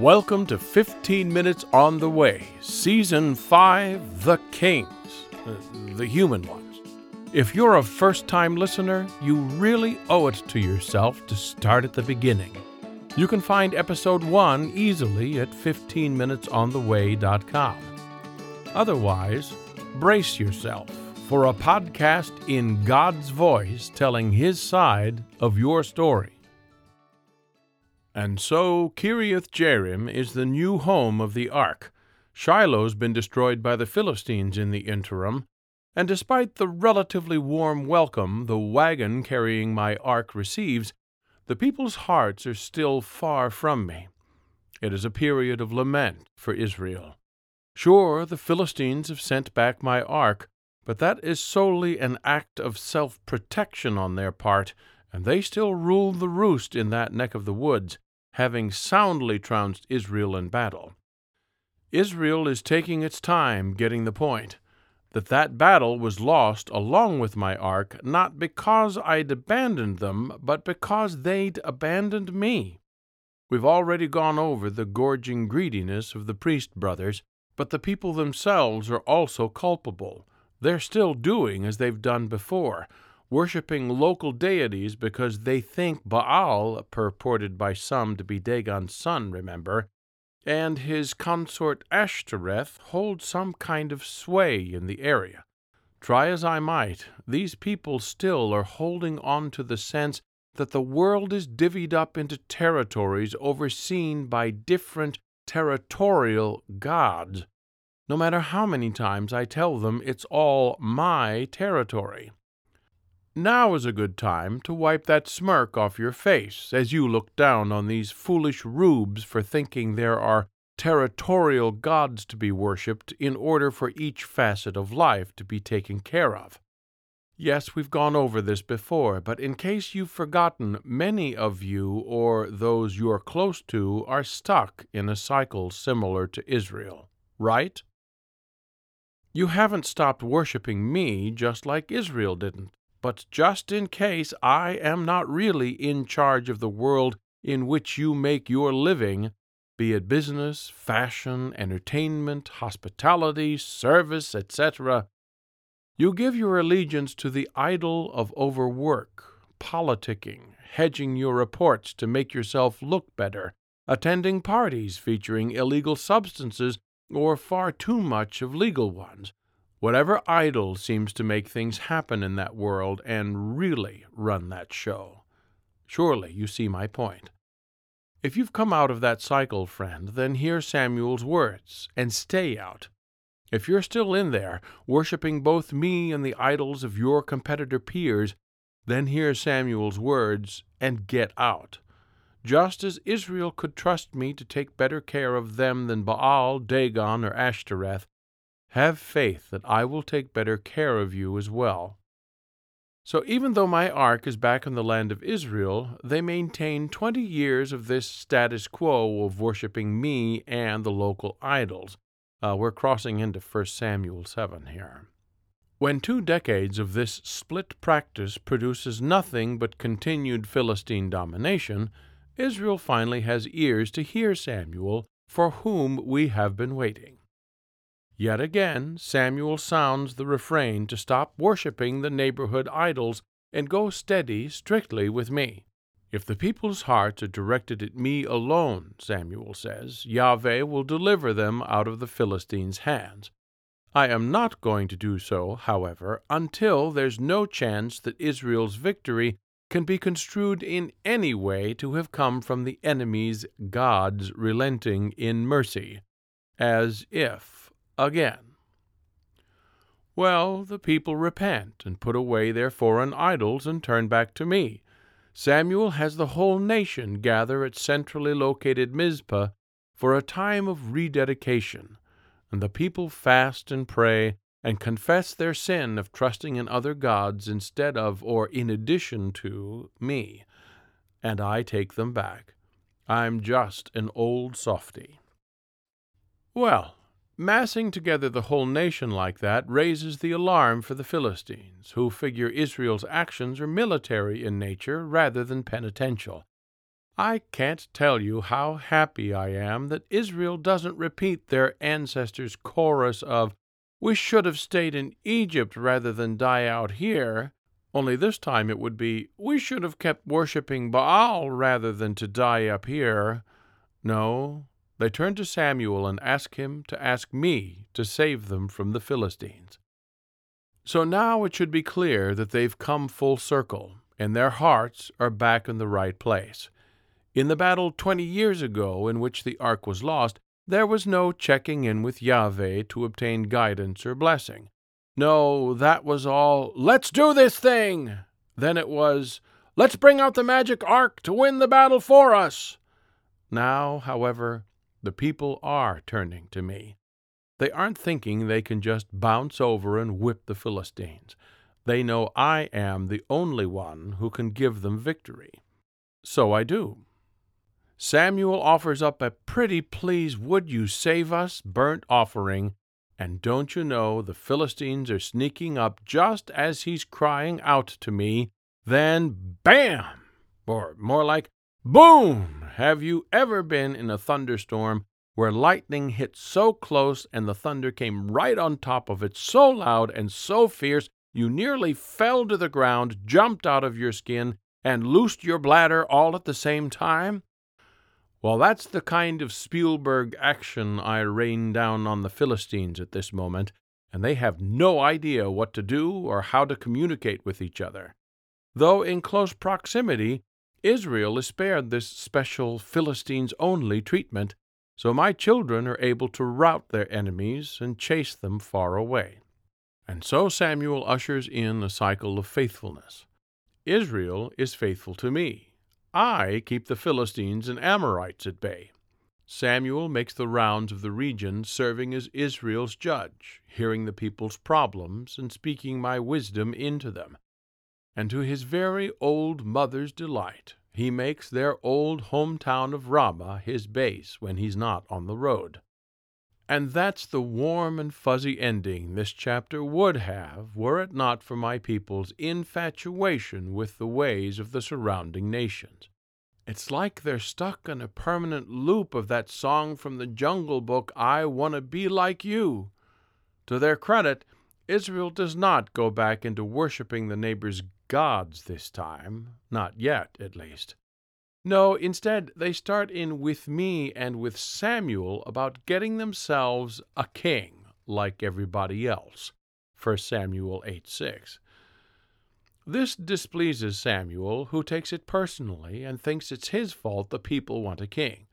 Welcome to 15 Minutes on the Way, Season 5 The Kings, uh, the human ones. If you're a first time listener, you really owe it to yourself to start at the beginning. You can find Episode 1 easily at 15minutesontheway.com. Otherwise, brace yourself for a podcast in God's voice telling His side of your story. And so Kiriath Jearim is the new home of the ark. Shiloh's been destroyed by the Philistines in the interim, and despite the relatively warm welcome the wagon carrying my ark receives, the people's hearts are still far from me. It is a period of lament for Israel. Sure, the Philistines have sent back my ark, but that is solely an act of self protection on their part and they still rule the roost in that neck of the woods, having soundly trounced Israel in battle. Israel is taking its time getting the point that that battle was lost along with my ark, not because I'd abandoned them, but because they'd abandoned me. We've already gone over the gorging greediness of the priest brothers, but the people themselves are also culpable. They're still doing as they've done before, worshipping local deities because they think Baal, purported by some to be Dagon's son, remember, and his consort Ashtoreth hold some kind of sway in the area. Try as I might, these people still are holding on to the sense that the world is divvied up into territories overseen by different territorial gods, no matter how many times I tell them it's all my territory. Now is a good time to wipe that smirk off your face as you look down on these foolish rubes for thinking there are territorial gods to be worshipped in order for each facet of life to be taken care of. Yes, we've gone over this before, but in case you've forgotten, many of you or those you're close to are stuck in a cycle similar to Israel, right? You haven't stopped worshiping me just like Israel didn't. But just in case I am not really in charge of the world in which you make your living, be it business, fashion, entertainment, hospitality, service, etc., you give your allegiance to the idol of overwork, politicking, hedging your reports to make yourself look better, attending parties featuring illegal substances or far too much of legal ones, Whatever idol seems to make things happen in that world and really run that show. Surely you see my point. If you've come out of that cycle, friend, then hear Samuel's words and stay out. If you're still in there, worshiping both me and the idols of your competitor peers, then hear Samuel's words and get out. Just as Israel could trust me to take better care of them than Baal, Dagon, or Ashtoreth, have faith that I will take better care of you as well. So even though my ark is back in the land of Israel, they maintain twenty years of this status quo of worshiping me and the local idols. Uh, we're crossing into 1 Samuel 7 here. When two decades of this split practice produces nothing but continued Philistine domination, Israel finally has ears to hear Samuel, for whom we have been waiting. Yet again Samuel sounds the refrain to stop worshipping the neighborhood idols and go steady strictly with me. If the people's hearts are directed at me alone, Samuel says, Yahweh will deliver them out of the Philistines' hands. I am not going to do so, however, until there's no chance that Israel's victory can be construed in any way to have come from the enemy's God's relenting in mercy, as if again. Well, the people repent and put away their foreign idols and turn back to me. Samuel has the whole nation gather at centrally located Mizpah for a time of rededication, and the people fast and pray and confess their sin of trusting in other gods instead of or in addition to me. And I take them back. I'm just an old softy. Well, Massing together the whole nation like that raises the alarm for the Philistines, who figure Israel's actions are military in nature rather than penitential. I can't tell you how happy I am that Israel doesn't repeat their ancestors' chorus of, We should have stayed in Egypt rather than die out here. Only this time it would be, We should have kept worshipping Baal rather than to die up here. No, they turn to Samuel and ask him to ask me to save them from the Philistines. So now it should be clear that they've come full circle, and their hearts are back in the right place. In the battle twenty years ago in which the ark was lost, there was no checking in with Yahweh to obtain guidance or blessing. No, that was all, let's do this thing! Then it was, let's bring out the magic ark to win the battle for us! Now, however, the people are turning to me. They aren't thinking they can just bounce over and whip the Philistines. They know I am the only one who can give them victory. So I do. Samuel offers up a pretty please would you save us burnt offering, and don't you know the Philistines are sneaking up just as he's crying out to me, then bam! Or more like boom! Have you ever been in a thunderstorm where lightning hit so close and the thunder came right on top of it, so loud and so fierce you nearly fell to the ground, jumped out of your skin, and loosed your bladder all at the same time? Well, that's the kind of Spielberg action I rain down on the Philistines at this moment, and they have no idea what to do or how to communicate with each other. Though in close proximity, Israel is spared this special Philistines only treatment, so my children are able to rout their enemies and chase them far away. And so Samuel ushers in a cycle of faithfulness. Israel is faithful to me I keep the Philistines and Amorites at bay. Samuel makes the rounds of the region, serving as Israel's judge, hearing the people's problems and speaking my wisdom into them. And to his very old mother's delight, he makes their old hometown of Ramah his base when he's not on the road. And that's the warm and fuzzy ending this chapter would have were it not for my people's infatuation with the ways of the surrounding nations. It's like they're stuck in a permanent loop of that song from the Jungle Book, I Want to Be Like You. To their credit, Israel does not go back into worshiping the neighbor's gods this time, not yet, at least. No, instead, they start in with me and with Samuel about getting themselves a king like everybody else. 1 Samuel 8 6. This displeases Samuel, who takes it personally and thinks it's his fault the people want a king.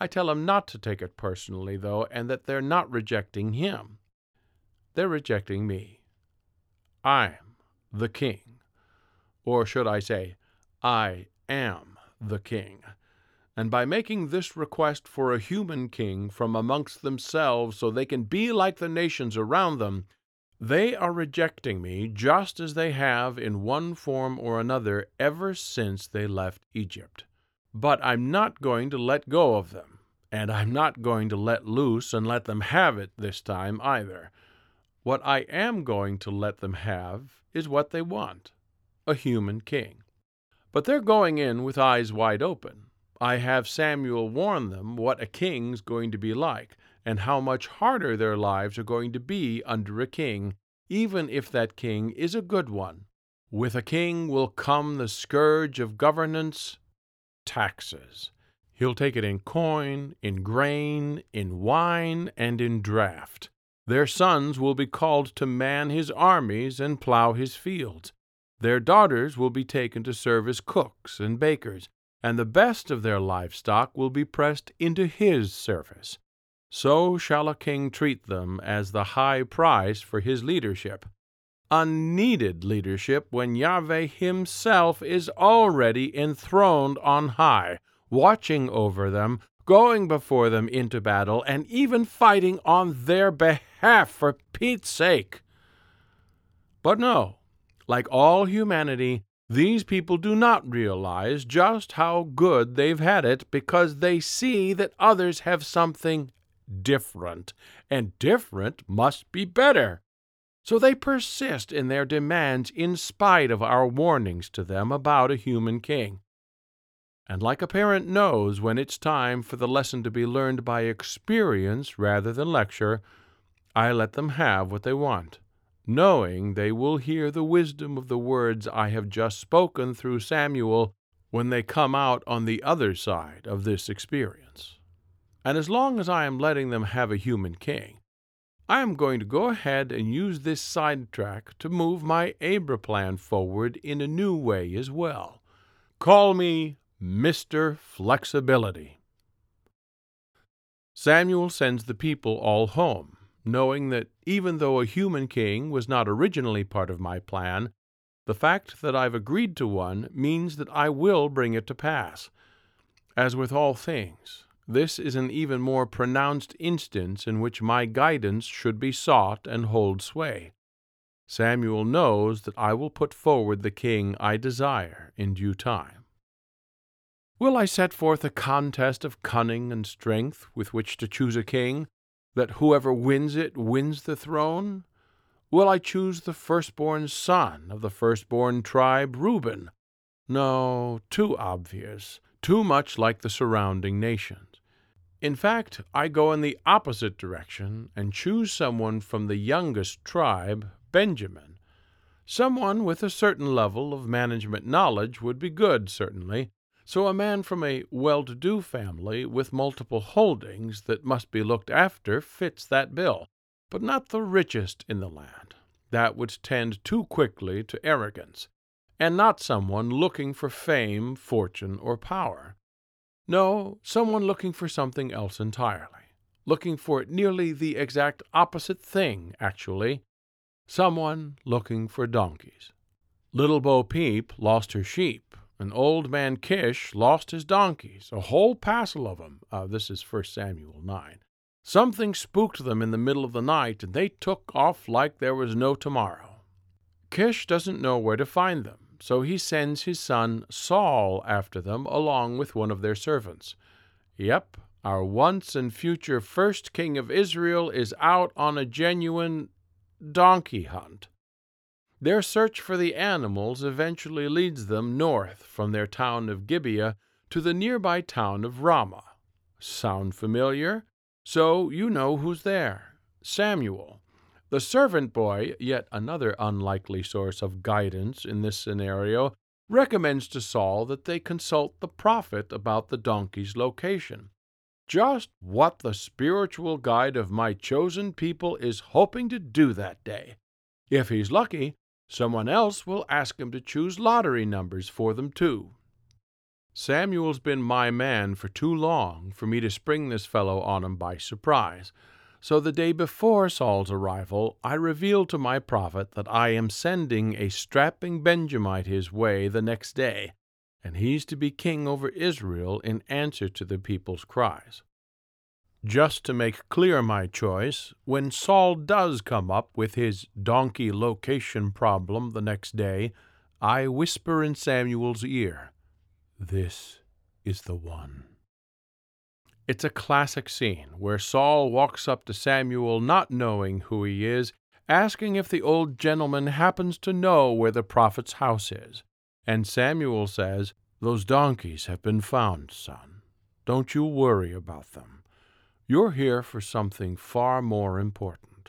I tell him not to take it personally, though, and that they're not rejecting him. They're rejecting me. I'm the king. Or should I say, I am the king. And by making this request for a human king from amongst themselves so they can be like the nations around them, they are rejecting me just as they have in one form or another ever since they left Egypt. But I'm not going to let go of them, and I'm not going to let loose and let them have it this time either. What I am going to let them have is what they want a human king. But they're going in with eyes wide open. I have Samuel warn them what a king's going to be like, and how much harder their lives are going to be under a king, even if that king is a good one. With a king will come the scourge of governance taxes. He'll take it in coin, in grain, in wine, and in draft. Their sons will be called to man his armies and plow his fields. Their daughters will be taken to serve as cooks and bakers, and the best of their livestock will be pressed into his service. So shall a king treat them as the high price for his leadership. Unneeded leadership when Yahweh himself is already enthroned on high, watching over them, going before them into battle, and even fighting on their behalf for Pete's sake. But no, like all humanity, these people do not realize just how good they've had it because they see that others have something different, and different must be better. So they persist in their demands in spite of our warnings to them about a human king. And like a parent knows when it's time for the lesson to be learned by experience rather than lecture, I let them have what they want, knowing they will hear the wisdom of the words I have just spoken through Samuel when they come out on the other side of this experience. And as long as I am letting them have a human king, I am going to go ahead and use this sidetrack to move my Abra plan forward in a new way as well. Call me Mr. Flexibility. Samuel sends the people all home, knowing that even though a human king was not originally part of my plan, the fact that I've agreed to one means that I will bring it to pass. As with all things, this is an even more pronounced instance in which my guidance should be sought and hold sway. Samuel knows that I will put forward the king I desire in due time. Will I set forth a contest of cunning and strength with which to choose a king, that whoever wins it wins the throne? Will I choose the firstborn son of the firstborn tribe, Reuben? No, too obvious, too much like the surrounding nations. In fact, I go in the opposite direction and choose someone from the youngest tribe, Benjamin. Someone with a certain level of management knowledge would be good, certainly. So a man from a well to do family with multiple holdings that must be looked after fits that bill, but not the richest in the land. That would tend too quickly to arrogance, and not someone looking for fame, fortune, or power. No, someone looking for something else entirely. Looking for nearly the exact opposite thing, actually. Someone looking for donkeys. Little Bo Peep lost her sheep, and old man Kish lost his donkeys, a whole passel of 'em. Uh, this is 1 Samuel 9. Something spooked them in the middle of the night, and they took off like there was no tomorrow. Kish doesn't know where to find them so he sends his son Saul after them along with one of their servants. Yep, our once and future first king of Israel is out on a genuine donkey hunt. Their search for the animals eventually leads them north from their town of Gibeah to the nearby town of Ramah. Sound familiar? So you know who's there Samuel, the servant boy, yet another unlikely source of guidance in this scenario, recommends to Saul that they consult the prophet about the donkey's location. Just what the spiritual guide of my chosen people is hoping to do that day. If he's lucky, someone else will ask him to choose lottery numbers for them, too. Samuel's been my man for too long for me to spring this fellow on him by surprise. So the day before Saul's arrival, I reveal to my prophet that I am sending a strapping Benjamite his way the next day, and he's to be king over Israel in answer to the people's cries. Just to make clear my choice, when Saul does come up with his donkey location problem the next day, I whisper in Samuel's ear, This is the one. It's a classic scene where Saul walks up to Samuel not knowing who he is, asking if the old gentleman happens to know where the prophet's house is. And Samuel says, Those donkeys have been found, son. Don't you worry about them. You're here for something far more important.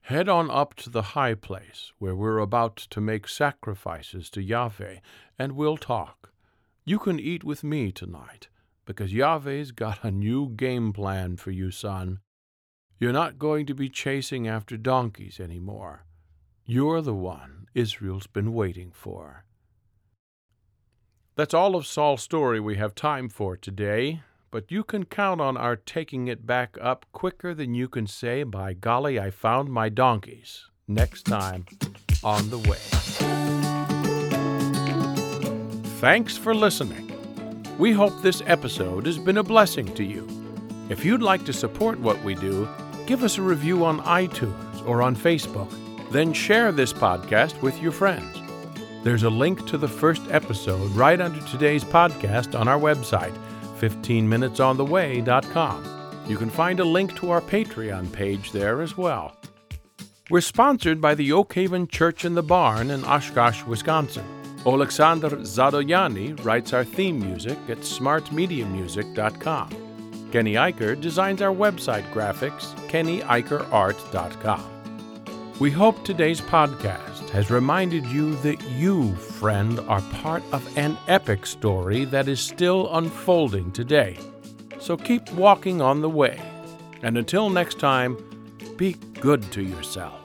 Head on up to the high place where we're about to make sacrifices to Yahweh, and we'll talk. You can eat with me tonight because Yahweh's got a new game plan for you, son. You're not going to be chasing after donkeys any more. You're the one Israel's been waiting for. That's all of Saul's story we have time for today, but you can count on our taking it back up quicker than you can say, By golly, I found my donkeys, next time on the way. Thanks for listening. We hope this episode has been a blessing to you. If you'd like to support what we do, give us a review on iTunes or on Facebook. Then share this podcast with your friends. There's a link to the first episode right under today's podcast on our website, 15minutesontheway.com. You can find a link to our Patreon page there as well. We're sponsored by the Oak Haven Church in the Barn in Oshkosh, Wisconsin. Oleksandr Zadoyani writes our theme music at smartmediamusic.com. Kenny Eicher designs our website graphics, kennyeicherart.com. We hope today's podcast has reminded you that you, friend, are part of an epic story that is still unfolding today. So keep walking on the way. And until next time, be good to yourself.